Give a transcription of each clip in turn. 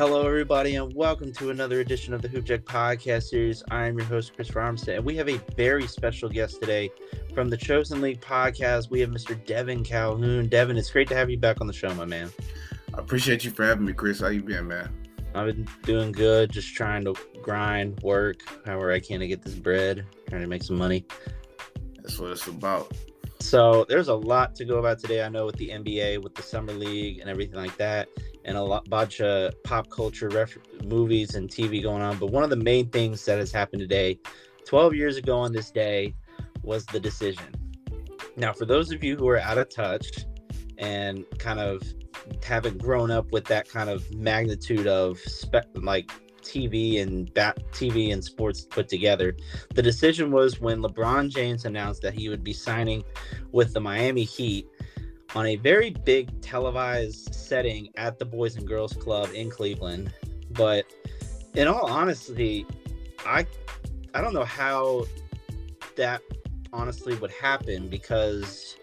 Hello, everybody, and welcome to another edition of the Hoop Jack Podcast Series. I am your host, Chris Armstead, and we have a very special guest today from the Chosen League Podcast. We have Mr. Devon Calhoun. Devon, it's great to have you back on the show, my man. I appreciate you for having me, Chris. How you been, man? I've been doing good, just trying to grind, work, however I can to get this bread, trying to make some money. That's what it's about. So there's a lot to go about today. I know with the NBA, with the summer league, and everything like that, and a lot bunch of pop culture ref- movies and TV going on. But one of the main things that has happened today, 12 years ago on this day, was the decision. Now, for those of you who are out of touch and kind of haven't grown up with that kind of magnitude of spec like TV and bat TV and sports put together. The decision was when LeBron James announced that he would be signing with the Miami Heat on a very big televised setting at the Boys and Girls Club in Cleveland. But in all honesty, I I don't know how that honestly would happen because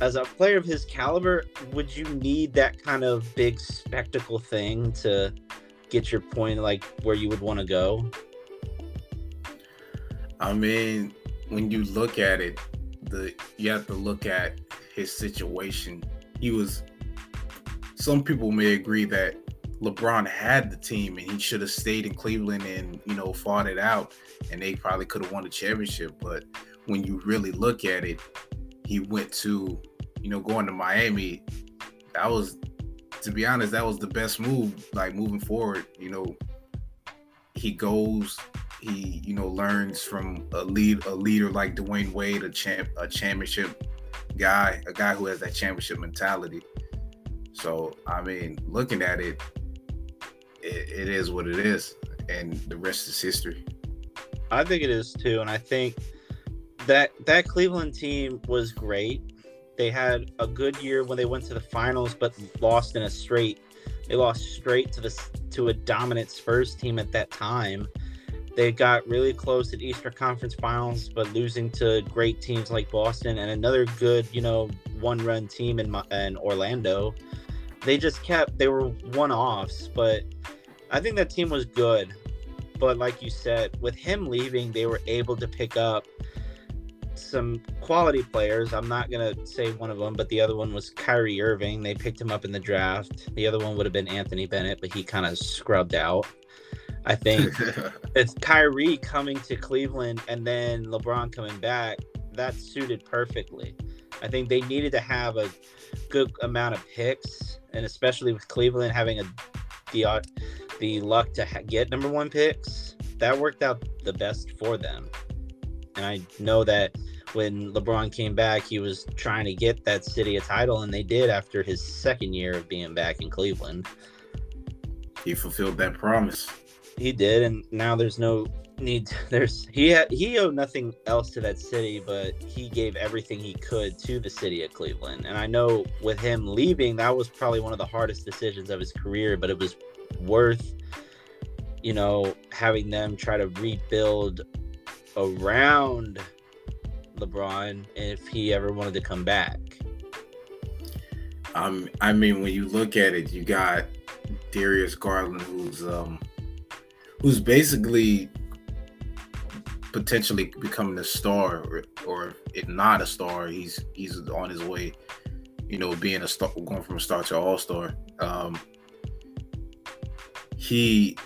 as a player of his caliber, would you need that kind of big spectacle thing to get your point like where you would want to go? I mean, when you look at it, the you have to look at his situation. He was some people may agree that LeBron had the team and he should have stayed in Cleveland and, you know, fought it out and they probably could have won the championship. But when you really look at it, he went to, you know, going to Miami. That was to be honest, that was the best move. Like moving forward, you know, he goes, he you know learns from a lead a leader like Dwyane Wade, a champ, a championship guy, a guy who has that championship mentality. So I mean, looking at it, it, it is what it is, and the rest is history. I think it is too, and I think that that Cleveland team was great. They had a good year when they went to the finals, but lost in a straight. They lost straight to the to a dominant Spurs team at that time. They got really close at Eastern Conference Finals, but losing to great teams like Boston and another good, you know, one-run team in, in Orlando. They just kept they were one-offs, but I think that team was good. But like you said, with him leaving, they were able to pick up some quality players. I'm not gonna say one of them, but the other one was Kyrie Irving. They picked him up in the draft. The other one would have been Anthony Bennett, but he kind of scrubbed out. I think it's Kyrie coming to Cleveland and then LeBron coming back. That suited perfectly. I think they needed to have a good amount of picks, and especially with Cleveland having a the uh, the luck to ha- get number one picks, that worked out the best for them. And I know that when LeBron came back, he was trying to get that city a title, and they did after his second year of being back in Cleveland. He fulfilled that promise. He did, and now there's no need. There's he had he owed nothing else to that city, but he gave everything he could to the city of Cleveland. And I know with him leaving, that was probably one of the hardest decisions of his career, but it was worth, you know, having them try to rebuild around LeBron if he ever wanted to come back. Um, I mean, when you look at it, you got Darius Garland, who's um, who's basically potentially becoming a star, or, if not a star, he's he's on his way. You know, being a star, going from a star to all star. Um, he,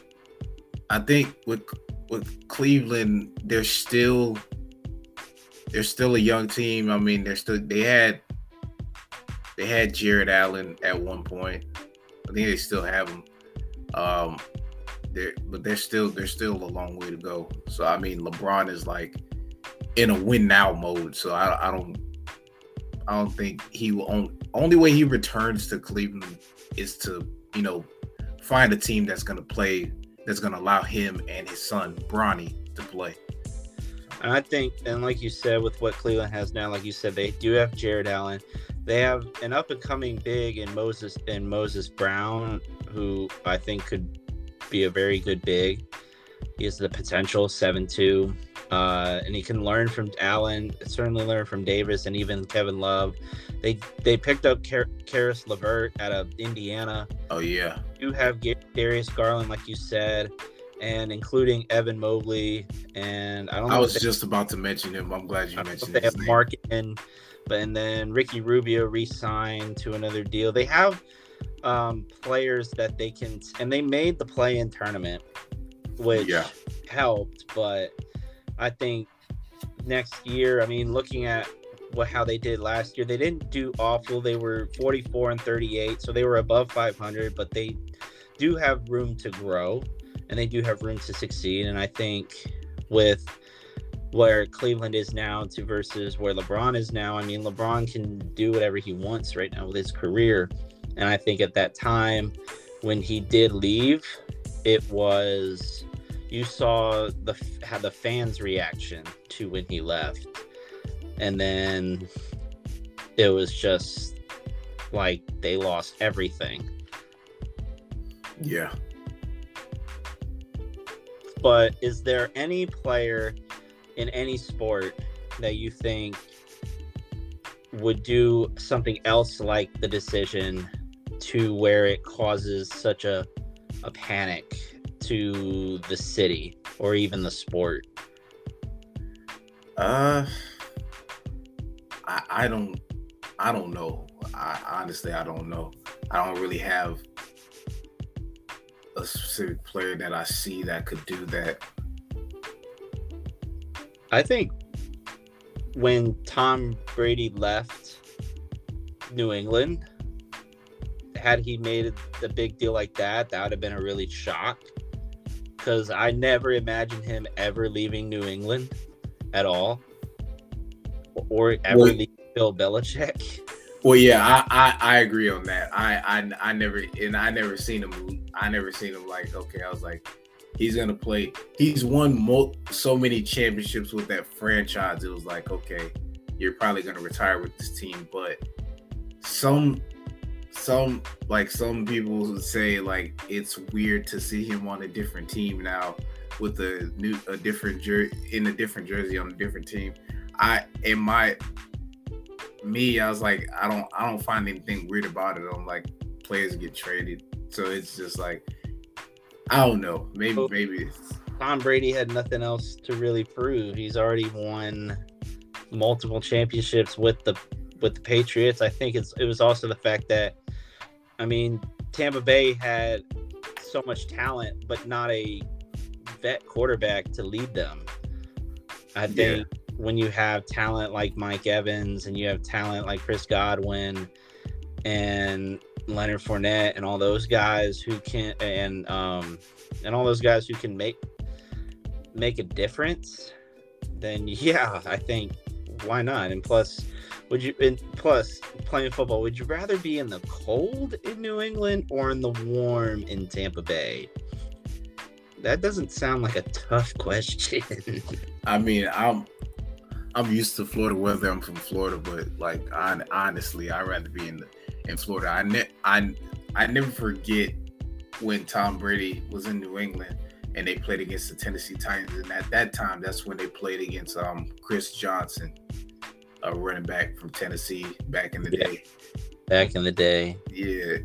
I think with with Cleveland, they're still they're still a young team. I mean, they're still they had they had Jarrett Allen at one point. I think they still have him. Um, they're but they're still they're still a long way to go. So I mean, LeBron is like in a win now mode. So I, I don't I don't think he will only only way he returns to Cleveland is to you know find a team that's going to play that's going to allow him and his son Bronny to play. I think, and like you said, with what Cleveland has now, like you said, they do have Jarrett Allen. They have an up and coming big in Moses and Moses Brown, who I think could be a very good big. He has the potential seven two, uh, and he can learn from Allen. Certainly learn from Davis and even Kevin Love. They they picked up Car- Caris LeVert out of Indiana. Oh yeah, you have Darius Garland, like you said, and including Evan Mobley. And I don't. I was just about to mention him. I'm glad you mentioned. They have Mark in, but and then Ricky Rubio re-signed to another deal. They have um, players that they can, and they made the play-in tournament, which yeah. helped. But I think next year, I mean, looking at what how they did last year, they didn't do awful. They were 44 and 38, so they were above 500, but they do have room to grow and they do have room to succeed. And I think with where Cleveland is now to versus where LeBron is now, I mean, LeBron can do whatever he wants right now with his career. And I think at that time when he did leave, it was you saw the how the fans' reaction to when he left, and then it was just like they lost everything. Yeah. But is there any player in any sport that you think would do something else like the decision to where it causes such a a panic to the city or even the sport? Uh I I don't I don't know. I honestly I don't know. I don't really have a specific player that I see that could do that. I think when Tom Brady left New England, had he made a big deal like that, that would have been a really shock. Because I never imagined him ever leaving New England at all, or ever well, leave Bill Belichick. Well, yeah, I, I, I agree on that. I, I I never and I never seen him. I never seen him like okay. I was like, he's gonna play. He's won mo- so many championships with that franchise. It was like okay, you're probably gonna retire with this team. But some some like some people would say like it's weird to see him on a different team now with a new a different jersey in a different jersey on a different team. I in my me, I was like, I don't I don't find anything weird about it. I'm like players get traded. So it's just like I don't know. Maybe well, maybe Tom Brady had nothing else to really prove. He's already won multiple championships with the with the Patriots. I think it's it was also the fact that I mean Tampa Bay had so much talent, but not a vet quarterback to lead them. I think yeah when you have talent like Mike Evans and you have talent like Chris Godwin and Leonard Fournette and all those guys who can and um and all those guys who can make make a difference, then yeah, I think why not? And plus, would you and plus playing football, would you rather be in the cold in New England or in the warm in Tampa Bay? That doesn't sound like a tough question. I mean, I'm I'm used to Florida weather. I'm from Florida, but like I, honestly, I'd rather be in the, in Florida. I ne- I I never forget when Tom Brady was in New England and they played against the Tennessee Titans, and at that time, that's when they played against um Chris Johnson, a running back from Tennessee back in the yeah. day. Back in the day, yeah,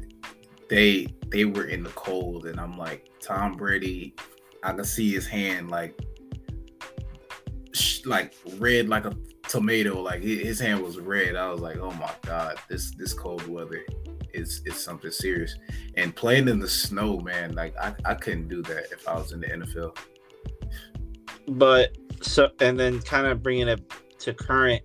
they they were in the cold, and I'm like Tom Brady. I can see his hand like like red like a tomato. Like his hand was red. I was like, oh my god, this this cold weather is is something serious. And playing in the snow, man, like I, I couldn't do that if I was in the NFL. But so and then kind of bringing it to current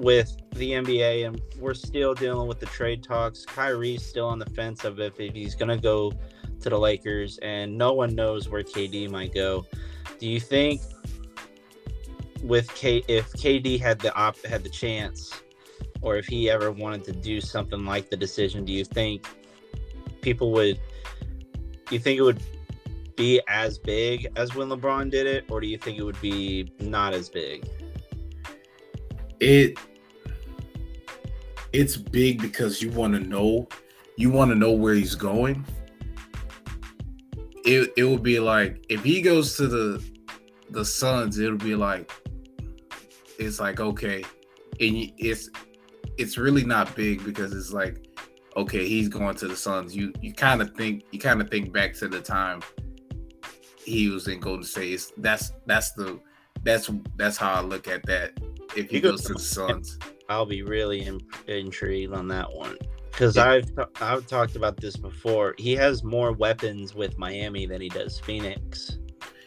with the NBA, and we're still dealing with the trade talks. Kyrie's still on the fence of if, if he's gonna go to the Lakers, and no one knows where KD might go. Do you think with K if KD had the op had the chance, or if he ever wanted to do something like the decision, do you think people would? You think it would be as big as when LeBron did it, or do you think it would be not as big? It it's big because you want to know you want to know where he's going. It it would be like if he goes to the the Suns, it'll be like it's like okay, and it's it's really not big because it's like okay, he's going to the Suns. You you kind of think you kind of think back to the time he was in Golden State. It's, that's that's the that's that's how I look at that. If he, he goes, goes to the Suns, I'll be really in, intrigued on that one because yeah. I've I've talked about this before. He has more weapons with Miami than he does Phoenix.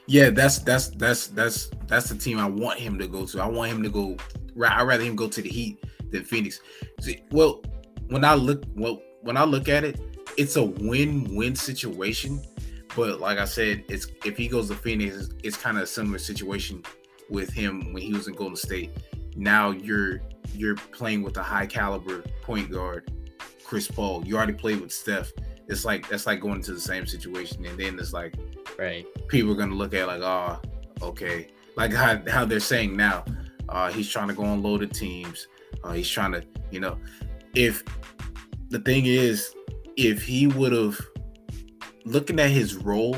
Yeah, that's that's that's that's that's the team I want him to go to. I want him to go. I'd rather him go to the Heat than Phoenix. See, well, when I look well when I look at it, it's a win-win situation. But like I said, it's if he goes to Phoenix, it's, it's kind of a similar situation with him when he was in Golden State. Now you're you're playing with a high caliber point guard, Chris Paul. You already played with Steph. It's like that's like going into the same situation, and then it's like, right? People are gonna look at like, oh, okay, like how how they're saying now. Uh, he's trying to go on loaded teams. Uh, he's trying to, you know, if the thing is, if he would have looking at his role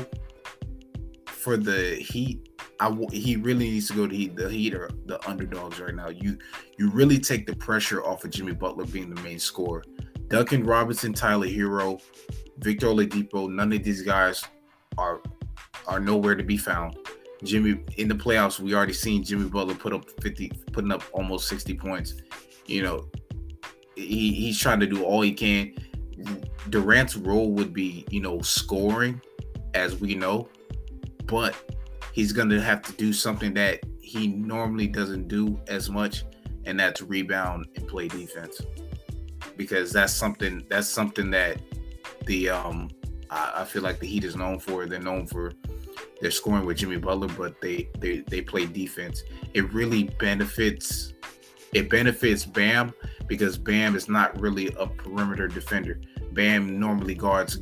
for the Heat, I he really needs to go to. The Heat are the underdogs right now. You you really take the pressure off of Jimmy Butler being the main scorer. Duncan Robinson, Tyler Herro, Victor Oladipo, none of these guys are are nowhere to be found. Jimmy in the playoffs, we already seen Jimmy Butler put up 50, putting up almost 60 points. You know, he, he's trying to do all he can. Durant's role would be, you know, scoring, as we know, but he's going to have to do something that he normally doesn't do as much, and that's rebound and play defense. Because that's something that's something that the um I, I feel like the Heat is known for. They're known for their scoring with Jimmy Butler, but they they they play defense. It really benefits it benefits Bam because Bam is not really a perimeter defender. Bam normally guards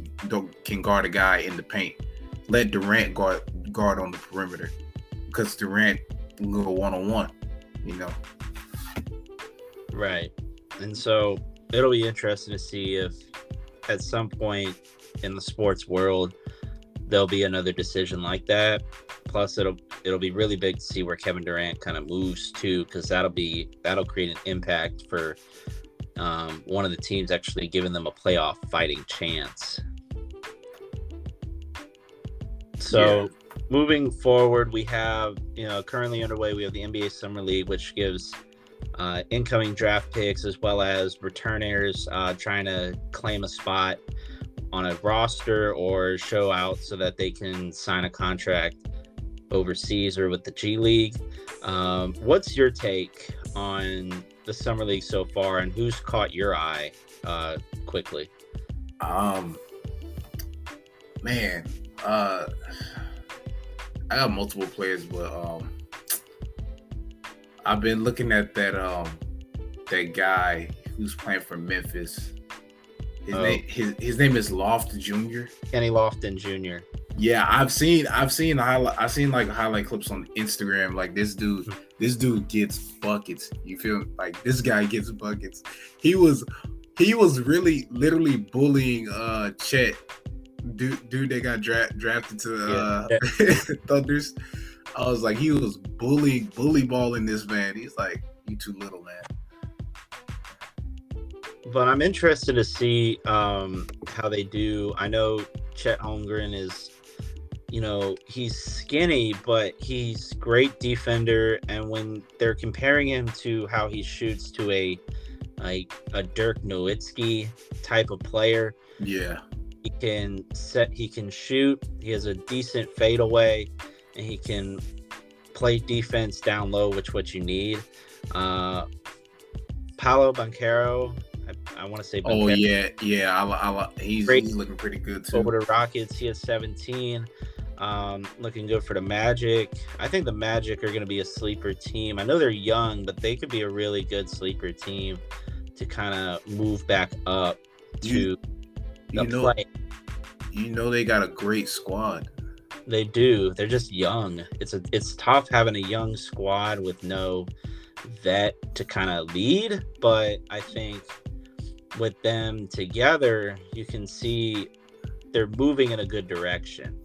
can guard a guy in the paint. Let Durant guard guard on the perimeter because Durant can go one on one. You know. Right, and so it'll be interesting to see if at some point in the sports world there'll be another decision like that. Plus, it'll it'll be really big to see where Kevin Durant kind of moves to, because that'll be that'll create an impact for um, one of the teams actually giving them a playoff fighting chance. So, yeah. Moving forward, we have you know currently underway. We have the NBA Summer League, which gives uh, incoming draft picks as well as returners uh, trying to claim a spot on a roster or show out so that they can sign a contract overseas or with the G League. Um, what's your take on the summer league so far, and who's caught your eye uh, quickly? Um, man, uh, I got multiple players, but um, I've been looking at that um that guy who's playing for Memphis. His oh. name his, his name is Loft Jr. Kenny Lofton Jr. Yeah, I've seen I've seen highlight I've seen like highlight clips on Instagram. Like this dude, hmm. this dude gets buckets. You feel like this guy gets buckets. He was he was really literally bullying uh Chet. Dude, dude they got dra- drafted to uh yeah. Thunders. I was like, he was bullying bully balling this man. He's like, you too little, man but I'm interested to see um, how they do. I know Chet Holmgren is you know, he's skinny, but he's great defender. And when they're comparing him to how he shoots to a like a Dirk Nowitzki type of player, yeah, he can set, he can shoot. He has a decent fadeaway, and he can play defense down low, which what you need. Uh, Paolo Banchero, I, I want to say. Banquero. Oh yeah, yeah, I, I, he's, he's looking pretty good too. Over the Rockets, he has 17. Um, looking good for the Magic. I think the Magic are going to be a sleeper team. I know they're young, but they could be a really good sleeper team to kind of move back up to you, you know, play. You know they got a great squad. They do. They're just young. It's a it's tough having a young squad with no vet to kind of lead, but I think with them together, you can see they're moving in a good direction.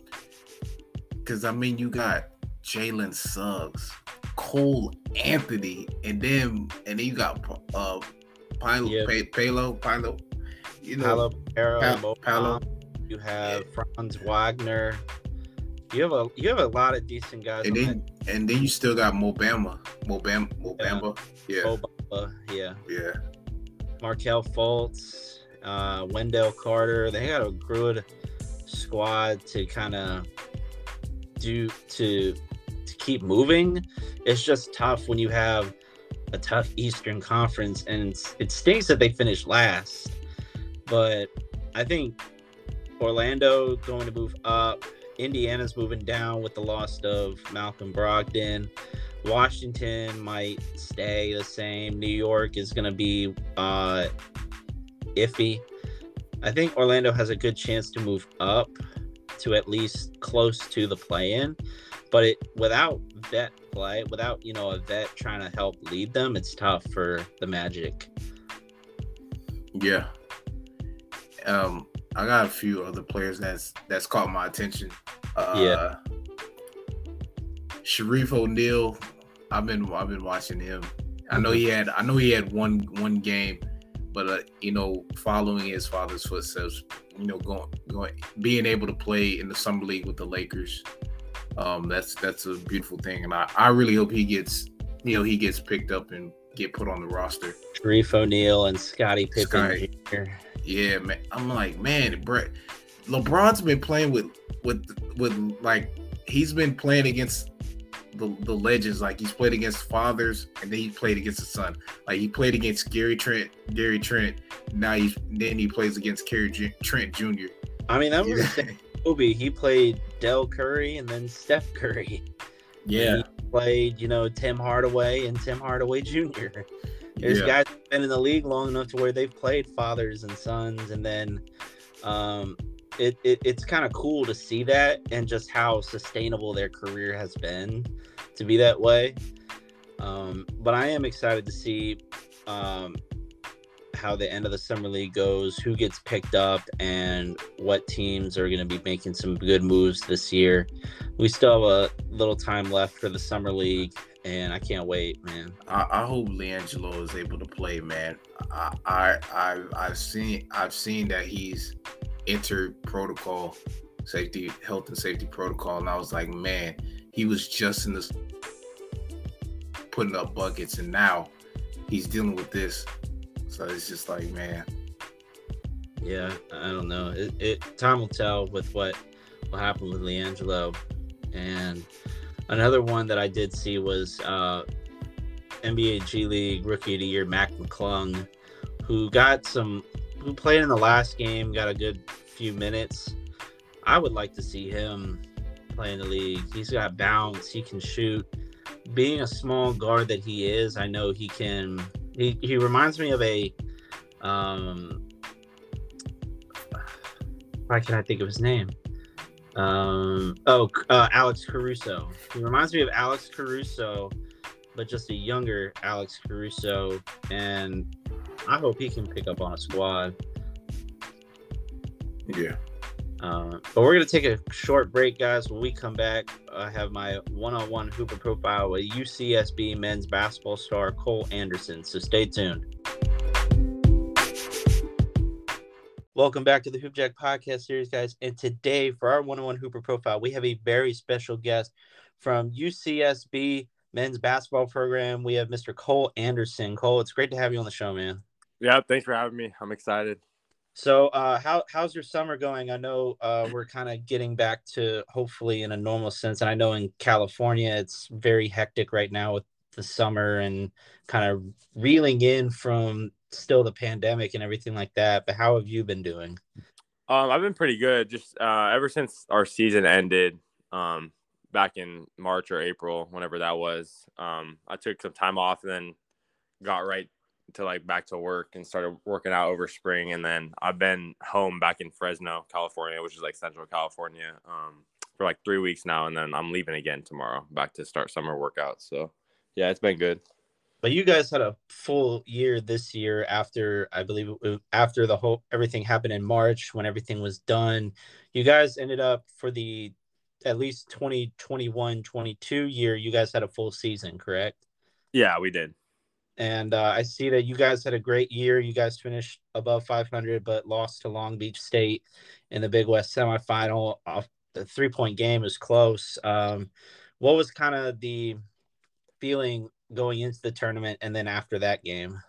Because I mean, you got Jalen Suggs, Cole Anthony, and then and then you got uh Pilo, yeah. Palo, Pilo. You know, Paolo, Paolo. You have yeah. Franz Wagner. You have a you have a lot of decent guys. And then that. and then you still got Mo Bamba, Mobamba, Mo Bamba. Yeah. Mo Bamba, yeah. Yeah. Markelle Fultz, uh, Wendell Carter. They got a good squad to kind of do to to keep moving. It's just tough when you have a tough Eastern Conference, and it stinks that they finished last. But I think Orlando going to move up. Indiana's moving down with the loss of Malcolm Brogdon. Washington might stay the same. New York is going to be uh, iffy. I think Orlando has a good chance to move up to at least close to the play-in, but it without vet play, without you know a vet trying to help lead them, it's tough for the Magic. Yeah. Um, I got a few other players that's that's caught my attention. Uh, yeah. Shareef O'Neal, I've been I've been watching him. I know he had I know he had one one game, but uh, you know, following his father's footsteps, you know, going going being able to play in the summer league with the Lakers, um, that's that's a beautiful thing, and I I really hope he gets you know he gets picked up and get put on the roster. Shareef O'Neal and Scottie Pippen. Scottie. Yeah, man. I'm like, man, Brett. LeBron's been playing with with with like he's been playing against the, the legends. Like he's played against fathers, and then he played against the son. Like he played against Gary Trent, Gary Trent. Now he's then he plays against Gary Trent Jr. I mean, that was. Kobe. He played Dell Curry and then Steph Curry. Yeah, played you know Tim Hardaway and Tim Hardaway Jr. There's yeah. guys been in the league long enough to where they've played fathers and sons, and then um, it, it it's kind of cool to see that and just how sustainable their career has been to be that way. Um, but I am excited to see um, how the end of the summer league goes, who gets picked up, and what teams are going to be making some good moves this year. We still have a little time left for the summer league, and I can't wait, man. I, I hope LiAngelo is able to play, man. I, I I I've seen I've seen that he's entered protocol, safety, health and safety protocol, and I was like, man, he was just in this putting up buckets, and now he's dealing with this. So it's just like, man. Yeah, I don't know. It, it time will tell with what will happen with LiAngelo, and Another one that I did see was uh, NBA G League Rookie of the Year Mac McClung, who got some, who played in the last game, got a good few minutes. I would like to see him play in the league. He's got bounce, he can shoot. Being a small guard that he is, I know he can. He, he reminds me of a. Um, why can't I think of his name? Um, oh, uh, Alex Caruso. He reminds me of Alex Caruso, but just a younger Alex Caruso. And I hope he can pick up on a squad. Yeah. Uh, but we're going to take a short break, guys. When we come back, I have my one on one Hooper profile with UCSB men's basketball star Cole Anderson. So stay tuned. Welcome back to the Hoopjack Podcast Series, guys. And today, for our one-on-one Hooper profile, we have a very special guest from UCSB men's basketball program. We have Mr. Cole Anderson. Cole, it's great to have you on the show, man. Yeah, thanks for having me. I'm excited. So, uh, how how's your summer going? I know uh, we're kind of getting back to hopefully in a normal sense, and I know in California it's very hectic right now with the summer and kind of reeling in from still the pandemic and everything like that. But how have you been doing? Um, I've been pretty good. Just uh, ever since our season ended, um, back in March or April, whenever that was. Um, I took some time off and then got right to like back to work and started working out over spring. And then I've been home back in Fresno, California, which is like Central California, um, for like three weeks now. And then I'm leaving again tomorrow, back to start summer workouts. So yeah, it's been good. But you guys had a full year this year after I believe after the whole everything happened in March when everything was done. You guys ended up for the at least 2021 22 year you guys had a full season, correct? Yeah, we did. and uh, I see that you guys had a great year. You guys finished above 500, but lost to Long Beach State in the Big West semifinal. Off the three point game was close. Um, what was kind of the feeling going into the tournament and then after that game?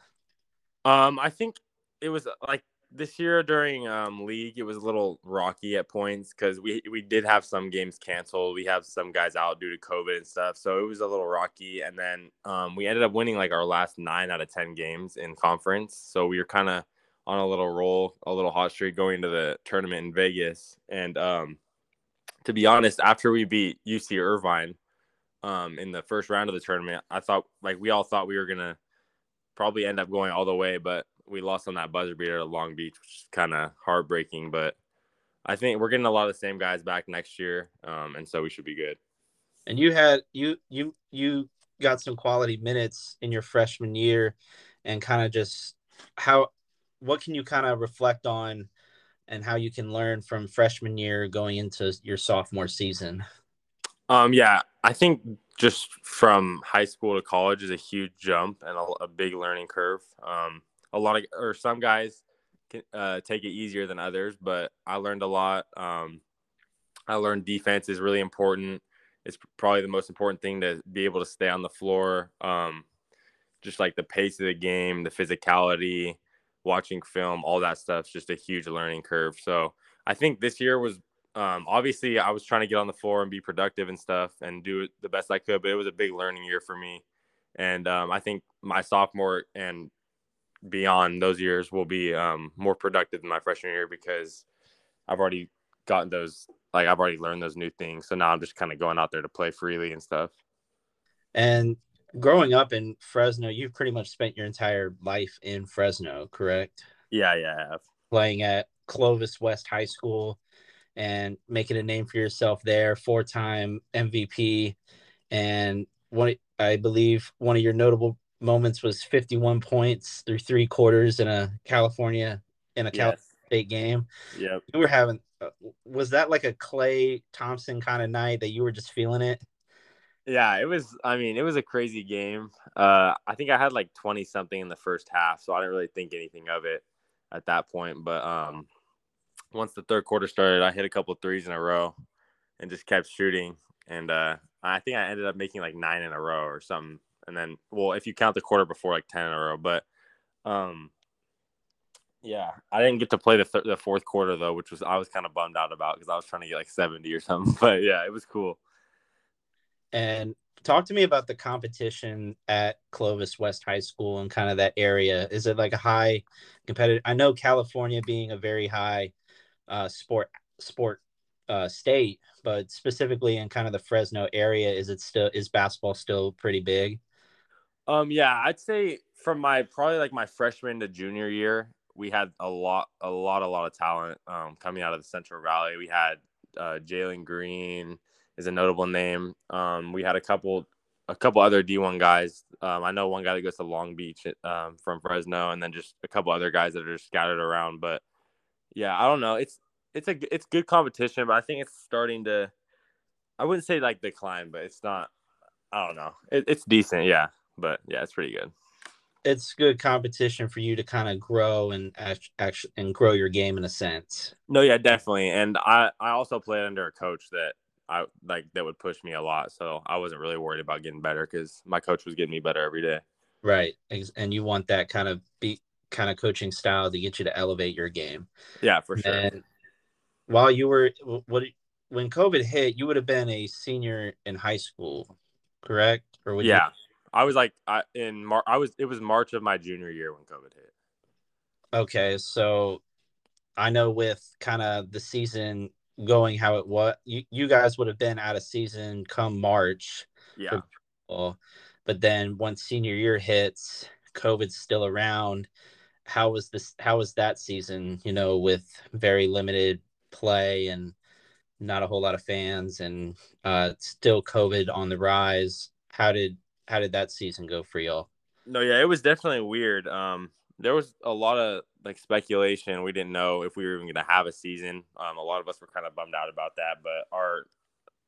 Um, I think it was like this year during um, league, it was a little rocky at points because we we did have some games canceled. We have some guys out due to COVID and stuff, so it was a little rocky. And then um, we ended up winning like our last nine out of ten games in conference, so we were kind of on a little roll, a little hot streak going into the tournament in Vegas. And um, to be honest, after we beat UC Irvine um, in the first round of the tournament, I thought like we all thought we were gonna probably end up going all the way, but we lost on that buzzer beater at Long Beach, which is kind of heartbreaking. But I think we're getting a lot of the same guys back next year, um, and so we should be good. And you had you you you got some quality minutes in your freshman year, and kind of just how what can you kind of reflect on, and how you can learn from freshman year going into your sophomore season. Um, yeah, I think just from high school to college is a huge jump and a, a big learning curve. Um, a lot of or some guys can uh, take it easier than others, but I learned a lot. Um, I learned defense is really important. It's probably the most important thing to be able to stay on the floor. Um, just like the pace of the game, the physicality, watching film, all that stuff's just a huge learning curve. So I think this year was um, obviously I was trying to get on the floor and be productive and stuff and do it the best I could, but it was a big learning year for me. And um, I think my sophomore and beyond those years will be um, more productive than my freshman year because I've already gotten those like I've already learned those new things. So now I'm just kind of going out there to play freely and stuff. And growing up in Fresno, you've pretty much spent your entire life in Fresno, correct? Yeah, yeah, I have. Playing at Clovis West High School and making a name for yourself there, four-time MVP and one I believe one of your notable moments was 51 points through three quarters in a California in a California yes. State game. Yeah, you were having. Uh, was that like a Klay Thompson kind of night that you were just feeling it? Yeah, it was. I mean, it was a crazy game. Uh, I think I had like 20 something in the first half, so I didn't really think anything of it at that point. But um, once the third quarter started, I hit a couple threes in a row and just kept shooting. And uh, I think I ended up making like nine in a row or something and then well, if you count the quarter before, like ten in a row. But um, yeah, I didn't get to play the th- the fourth quarter though, which was I was kind of bummed out about because I was trying to get like seventy or something. But yeah, it was cool. And talk to me about the competition at Clovis West High School and kind of that area. Is it like a high competitive? I know California being a very high uh, sport sport uh, state, but specifically in kind of the Fresno area, is it still is basketball still pretty big? Um, yeah, I'd say from my probably like my freshman to junior year, we had a lot, a lot, a lot of talent um, coming out of the Central Valley. We had uh, Jalen Green is a notable name. Um, we had a couple, a couple other D1 guys. Um, I know one guy that goes to Long Beach um, from Fresno, and then just a couple other guys that are scattered around. But yeah, I don't know. It's it's a it's good competition, but I think it's starting to. I wouldn't say like decline, but it's not. I don't know. It, it's decent, yeah but yeah, it's pretty good. It's good competition for you to kind of grow and actually and grow your game in a sense. No, yeah, definitely. And I I also played under a coach that I like that would push me a lot, so I wasn't really worried about getting better because my coach was getting me better every day. Right, and you want that kind of be kind of coaching style to get you to elevate your game. Yeah, for sure. And while you were what when COVID hit, you would have been a senior in high school, correct? Or yeah, you, I was like I in Mar- I was it was March of my junior year when COVID hit. Okay, so I know with kind of the season going how it was, you, you guys would have been out of season come March. Yeah. But then once senior year hits, COVID's still around. How was this? How was that season? You know, with very limited play and not a whole lot of fans, and uh, still COVID on the rise. How did how did that season go for y'all? No, yeah, it was definitely weird. Um, there was a lot of like speculation. We didn't know if we were even going to have a season. Um, a lot of us were kind of bummed out about that, but our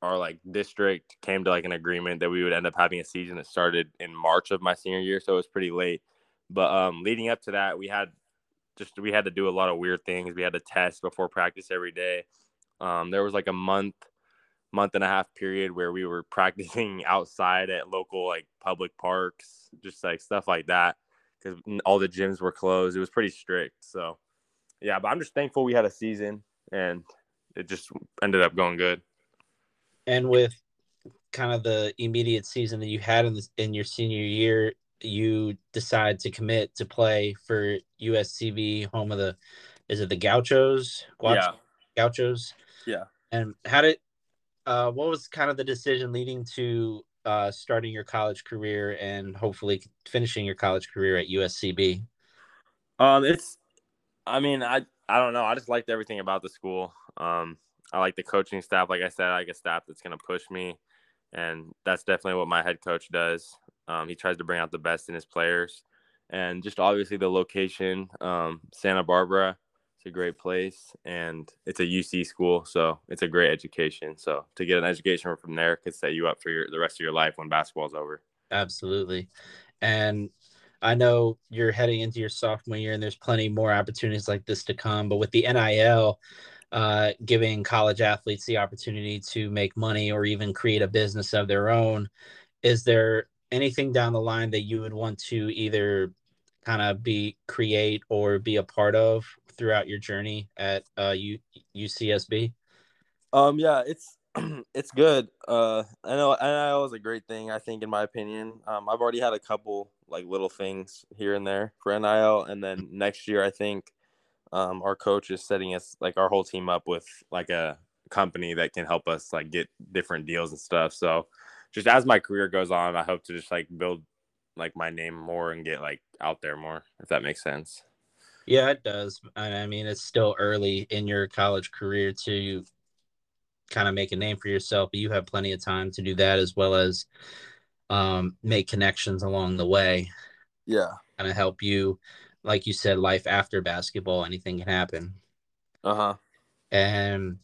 our like district came to like an agreement that we would end up having a season that started in March of my senior year, so it was pretty late. But um, leading up to that, we had just we had to do a lot of weird things. We had to test before practice every day. Um, there was like a month, month and a half period where we were practicing outside at local like public parks, just like stuff like that, because all the gyms were closed. It was pretty strict. So, yeah, but I'm just thankful we had a season and it just ended up going good. And with kind of the immediate season that you had in, in your senior year, you decide to commit to play for USCB, home of the, is it the Gauchos? Yeah. Gauchos. Yeah. And how did, uh, what was kind of the decision leading to uh, starting your college career and hopefully finishing your college career at USCB? Um, it's, I mean, I I don't know. I just liked everything about the school. Um, I like the coaching staff. Like I said, I like a staff that's going to push me, and that's definitely what my head coach does. Um, he tries to bring out the best in his players, and just obviously the location, um, Santa Barbara. It's a great place, and it's a UC school, so it's a great education. So to get an education from there could set you up for your the rest of your life when basketball's over. Absolutely, and I know you're heading into your sophomore year, and there's plenty more opportunities like this to come. But with the NIL, uh, giving college athletes the opportunity to make money or even create a business of their own, is there anything down the line that you would want to either kind of be create or be a part of throughout your journey at uh, U- UCSB? Um, yeah, it's it's good. Uh, I know NIL is a great thing. I think, in my opinion, um, I've already had a couple like little things here and there for NIL, and then next year, I think um, our coach is setting us like our whole team up with like a company that can help us like get different deals and stuff. So, just as my career goes on, I hope to just like build like my name more and get like out there more, if that makes sense. Yeah, it does. I mean, it's still early in your college career to kind of make a name for yourself, but you have plenty of time to do that as well as um, make connections along the way. Yeah. Kind of help you, like you said, life after basketball, anything can happen. Uh huh. And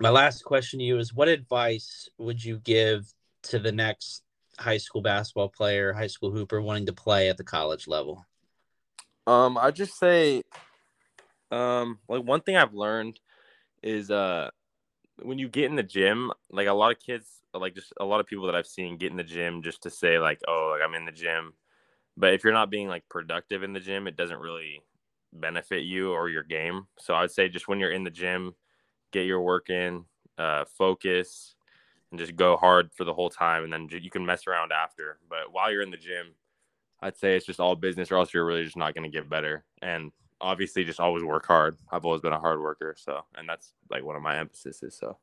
my last question to you is what advice would you give to the next high school basketball player, high school hooper wanting to play at the college level? Um, I just say, um, like one thing I've learned is uh when you get in the gym, like a lot of kids, like just a lot of people that I've seen get in the gym just to say like, oh, like I'm in the gym. But if you're not being like productive in the gym, it doesn't really benefit you or your game. So I would say just when you're in the gym, get your work in, uh, focus, and just go hard for the whole time, and then you can mess around after. But while you're in the gym, I'd say it's just all business, or else you're really just not going to get better. And obviously just always work hard. I've always been a hard worker, so and that's like one of my emphases. So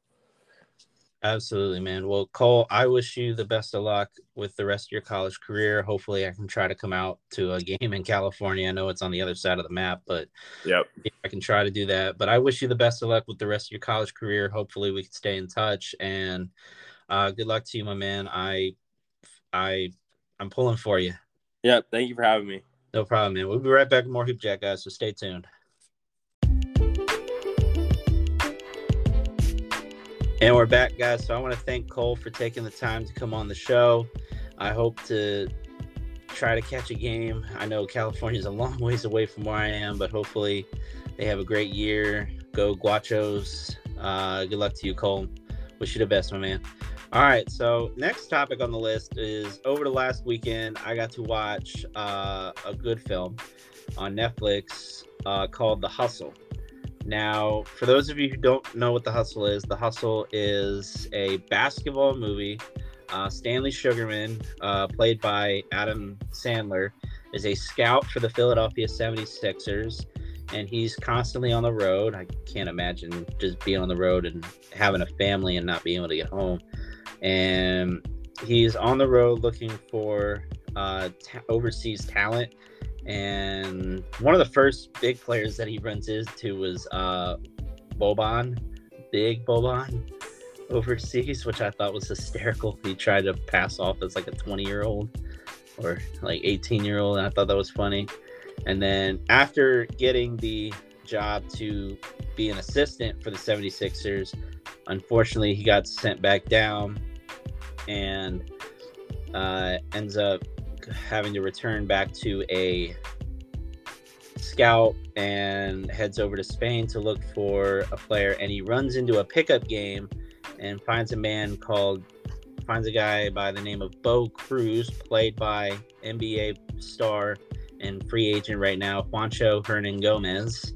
absolutely, man. Well, Cole, I wish you the best of luck with the rest of your college career. Hopefully, I can try to come out to a game in California. I know it's on the other side of the map, but yep, I can try to do that. But I wish you the best of luck with the rest of your college career. Hopefully, we can stay in touch and uh, good luck to you, my man. I, I, I'm pulling for you. Yeah, thank you for having me. No problem, man. We'll be right back with more Hoop Jack, guys. So stay tuned. And we're back, guys. So I want to thank Cole for taking the time to come on the show. I hope to try to catch a game. I know California is a long ways away from where I am, but hopefully they have a great year. Go Gauchos. Uh, good luck to you, Cole. Wish you the best, my man. All right, so next topic on the list is over the last weekend, I got to watch uh, a good film on Netflix uh, called The Hustle. Now, for those of you who don't know what The Hustle is, The Hustle is a basketball movie. Uh, Stanley Sugarman, uh, played by Adam Sandler, is a scout for the Philadelphia 76ers, and he's constantly on the road. I can't imagine just being on the road and having a family and not being able to get home and he's on the road looking for uh, t- overseas talent. And one of the first big players that he runs into was uh, Boban, big Boban overseas, which I thought was hysterical. He tried to pass off as like a 20 year old or like 18 year old, and I thought that was funny. And then after getting the job to be an assistant for the 76ers, unfortunately, he got sent back down and uh, ends up having to return back to a scout and heads over to Spain to look for a player. And he runs into a pickup game and finds a man called finds a guy by the name of Bo Cruz, played by NBA star and free agent right now, Juancho Hernangomez.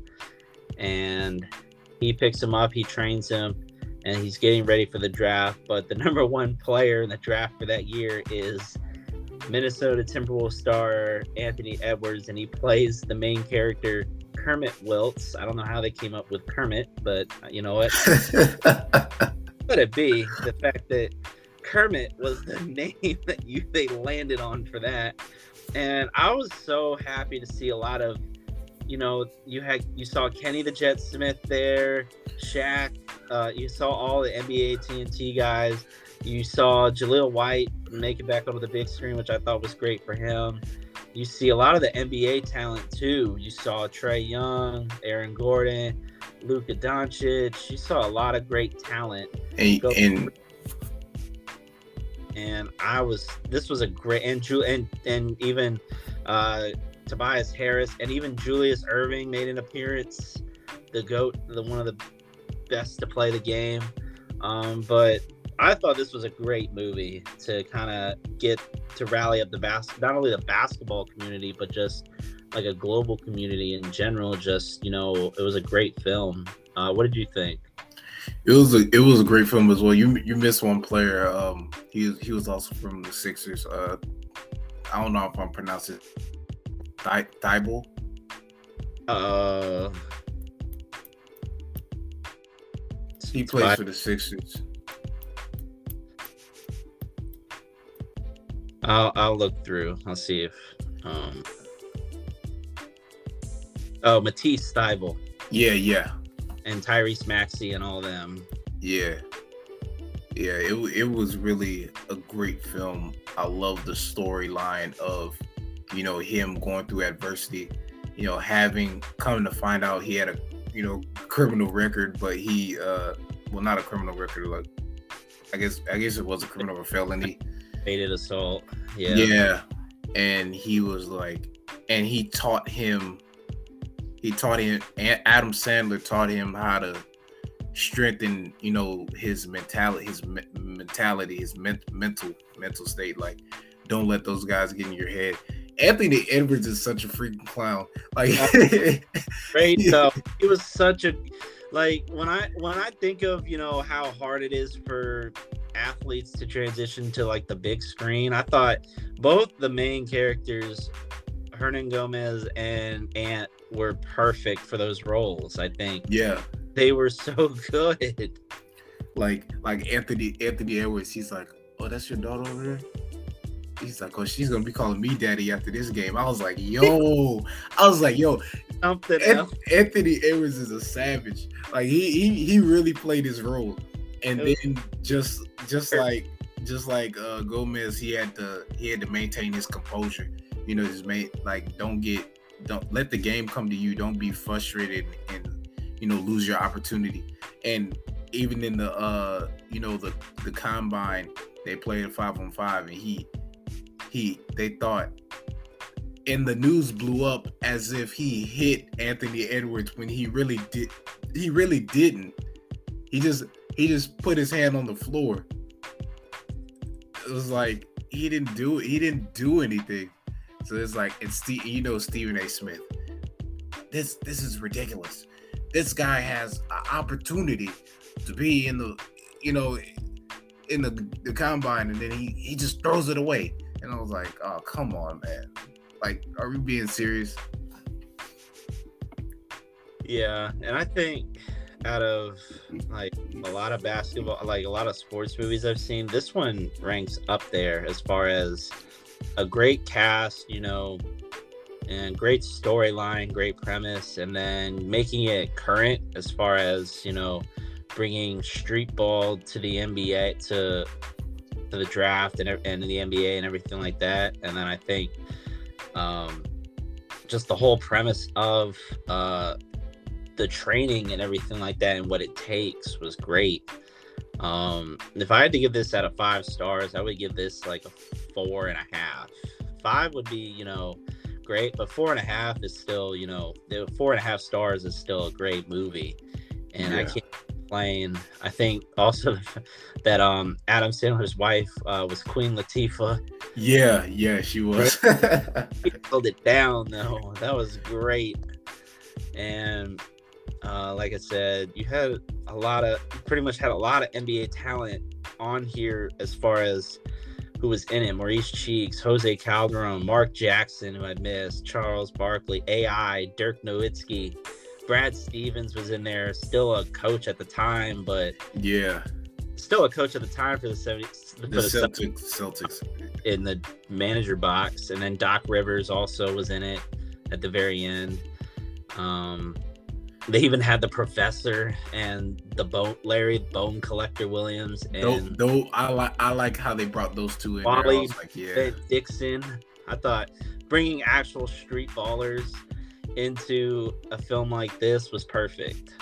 And he picks him up, he trains him, and he's getting ready for the draft. But the number one player in the draft for that year is Minnesota Timberwolves star Anthony Edwards, and he plays the main character Kermit Wilts. I don't know how they came up with Kermit, but you know what? Could it be the fact that Kermit was the name that you they landed on for that. And I was so happy to see a lot of, you know, you had you saw Kenny the Jet Smith there, Shaq, uh, you saw all the NBA TNT guys. You saw Jaleel White make it back onto the big screen, which I thought was great for him. You see a lot of the NBA talent too. You saw Trae Young, Aaron Gordon, Luka Doncic. You saw a lot of great talent. And, and and I was this was a great and Ju- and and even uh, Tobias Harris and even Julius Erving made an appearance. The goat, the one of the best to play the game. Um, but I thought this was a great movie to kind of get to rally up the bas- not only the basketball community but just like a global community in general. Just you know, it was a great film. Uh, what did you think? It was a it was a great film as well. You you missed one player. Um, he he was also from the Sixers. Uh, I don't know if I'm pronouncing it. Thibault. Uh, he plays for the Sixers. I'll I'll look through. I'll see if um. Oh, Matisse Thybulle. Yeah, yeah and Tyrese Maxey and all them. Yeah. Yeah, it, it was really a great film. I love the storyline of, you know, him going through adversity, you know, having come to find out he had a, you know, criminal record, but he, uh, well, not a criminal record, like, I guess, I guess it was a criminal felony. Hated assault. Yeah. Yeah. And he was like, and he taught him he taught him Adam Sandler taught him how to strengthen you know his mentality his me- mentality his men- mental mental state like don't let those guys get in your head anthony edwards is such a freaking clown like great though he was such a like when i when i think of you know how hard it is for athletes to transition to like the big screen i thought both the main characters Hernangomez and ant were perfect for those roles. I think. Yeah, they were so good. Like like Anthony Anthony Edwards, he's like, oh, that's your daughter over there. He's like, oh, she's gonna be calling me daddy after this game. I was like, yo, I was like, yo, something An- Anthony Edwards is a savage. Like he he he really played his role, and then just just like just like uh Gomez, he had to he had to maintain his composure. You know, just mate like don't get don't let the game come to you. Don't be frustrated and you know lose your opportunity. And even in the uh you know the the combine, they played five on five, and he he they thought and the news blew up as if he hit Anthony Edwards when he really did he really didn't. He just he just put his hand on the floor. It was like he didn't do. He didn't do anything. So it's like it's Steve, you know Stephen A. Smith. This this is ridiculous. This guy has an opportunity to be in the you know in the, the combine and then he he just throws it away. And I was like, oh come on, man. Like, are we being serious? Yeah, and I think out of like a lot of basketball, like a lot of sports movies I've seen, this one ranks up there as far as a great cast, you know, and great storyline, great premise, and then making it current as far as you know, bringing street ball to the NBA to to the draft and and the NBA and everything like that. And then I think um, just the whole premise of uh, the training and everything like that and what it takes was great. Um, if I had to give this out of five stars, I would give this like a four and a half. Five would be, you know, great, but four and a half is still, you know, the four and a half stars is still a great movie, and I can't complain. I think also that um Adam Sandler's wife uh, was Queen Latifah. Yeah, yeah, she was. He held it down though. That was great, and uh, like I said, you had a lot of, pretty much had a lot of NBA talent on here as far as who was in it Maurice Cheeks, Jose Calderon, Mark Jackson, who I missed, Charles Barkley, AI, Dirk Nowitzki, Brad Stevens was in there, still a coach at the time, but yeah, still a coach at the time for the 70s. The the Celtics. Celtics. in the manager box, and then Doc Rivers also was in it at the very end. Um, they even had the professor and the bone Larry Bone Collector Williams Though, and though I like I like how they brought those two in. Wally like, yeah, Dixon. I thought bringing actual street ballers into a film like this was perfect.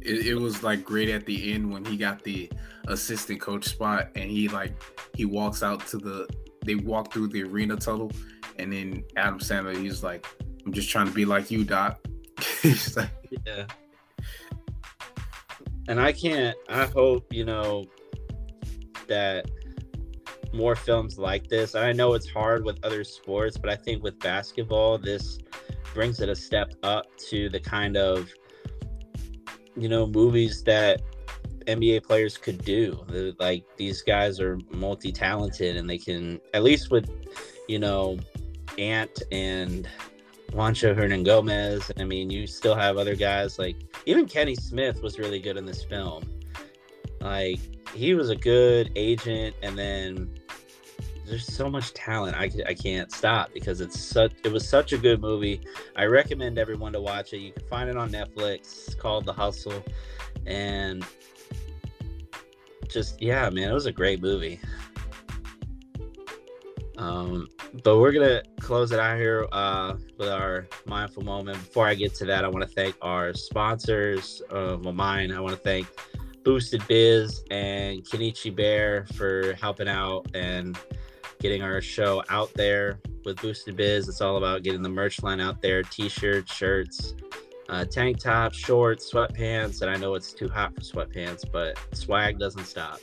it, it was like great at the end when he got the assistant coach spot and he like he walks out to the they walk through the arena tunnel and then Adam Sandler he's like I'm just trying to be like you Doc he's like Yeah. And I can't, I hope, you know, that more films like this. I know it's hard with other sports, but I think with basketball, this brings it a step up to the kind of, you know, movies that NBA players could do. Like these guys are multi talented and they can, at least with, you know, Ant and Juancho Hernangomez. I mean, you still have other guys like even Kenny Smith was really good in this film. Like he was a good agent, and then there's so much talent. I, I can't stop because it's such it was such a good movie. I recommend everyone to watch it. You can find it on Netflix. Called The Hustle, and just yeah, man, it was a great movie. Um, but we're gonna close it out here uh, with our mindful moment. Before I get to that, I want to thank our sponsors. Uh, well, mine. I want to thank Boosted Biz and Kenichi Bear for helping out and getting our show out there with Boosted Biz. It's all about getting the merch line out there: t-shirts, shirts, uh, tank tops, shorts, sweatpants. And I know it's too hot for sweatpants, but swag doesn't stop.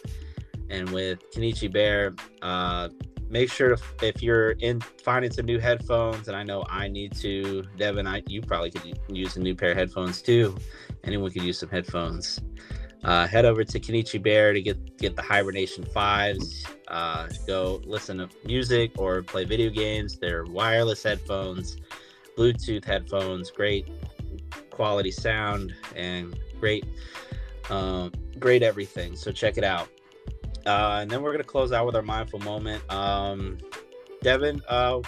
And with Kenichi Bear, uh, make sure to if you're in finding some new headphones and i know i need to Devon i you probably could use a new pair of headphones too anyone could use some headphones uh, head over to Kenichi Bear to get get the Hibernation fives. Uh, go listen to music or play video games. They're wireless headphones, Bluetooth headphones, great quality sound and great, um, great everything. So check it out. Uh, and then we're gonna close out with our mindful moment. Um, Devon, uh,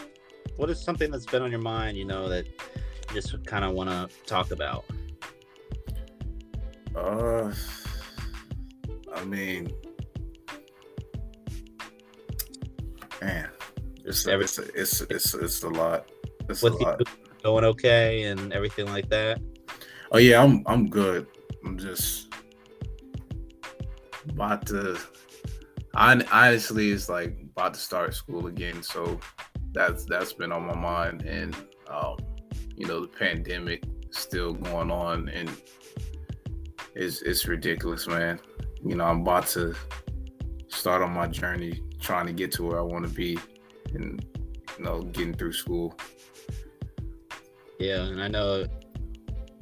what is something that's been on your mind? You know that you just kind of want to talk about. uh I mean man it's every- it's it's it's, it's a lot it's a lot going okay and everything like that. Oh yeah, I'm I'm good. I'm just about to. I honestly, it's like about to start school again, so that's that's been on my mind, and um, you know the pandemic still going on, and it's it's ridiculous, man. You know I'm about to start on my journey, trying to get to where I want to be, and you know getting through school. Yeah, and I know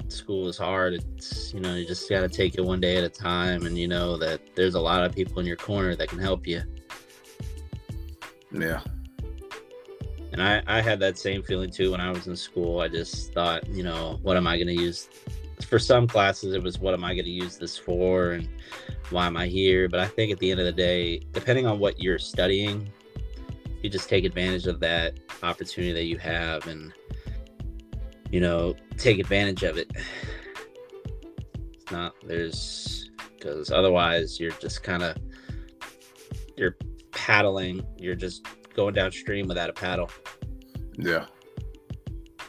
school is hard. It's you know you just gotta take it one day at a time, and you know that there's a lot of people in your corner that can help you. Yeah, And I I had that same feeling too when I was in school. I just thought, you know, what am I gonna use? For some classes, it was what am I gonna use this for, and why am I here? But I think at the end of the day, depending on what you're studying, you just take advantage of that opportunity that you have, and you know, take advantage of it. It's not there's because otherwise you're just kind of you're paddling. You're just going downstream without a paddle. yeah,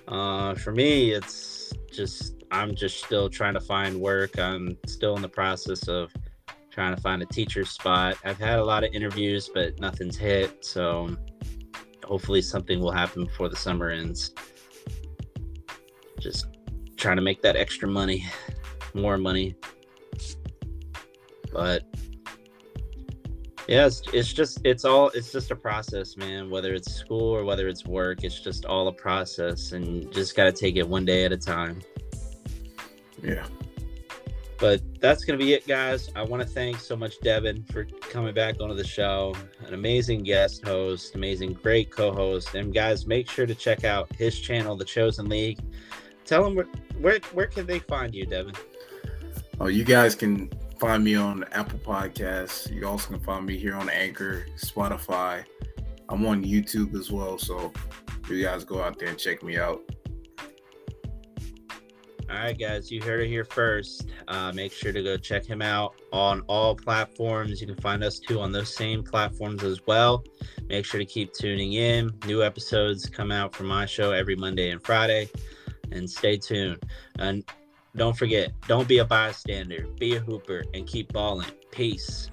Uh, for me, it's just I'm just still trying to find work. I'm still in the process of trying to find a teacher spot. I've had a lot of interviews, but nothing's hit. So hopefully something will happen before the summer ends. Just trying to make that extra money, more money. But yeah, it's, it's just it's all it's just a process, man. Whether it's school or whether it's work, it's just all a process, and just got to take it one day at a time. Yeah. But that's gonna be it, guys. I want to thank so much Devon for coming back onto the show. An amazing guest host, amazing, great co-host, and guys, make sure to check out his channel, The Chosen League. Tell them where where, where can they find you, Devon? Oh, you guys can find me on Apple Podcasts. You also can find me here on Anchor, Spotify. I'm on YouTube as well, so you guys go out there and check me out. All right, guys, you heard it here first. Uh, make sure to go check him out on all platforms. You can find us too on those same platforms as well. Make sure to keep tuning in. New episodes come out from my show every Monday and Friday. And stay tuned. And don't forget, don't be a bystander, be a hooper, and keep balling. Peace.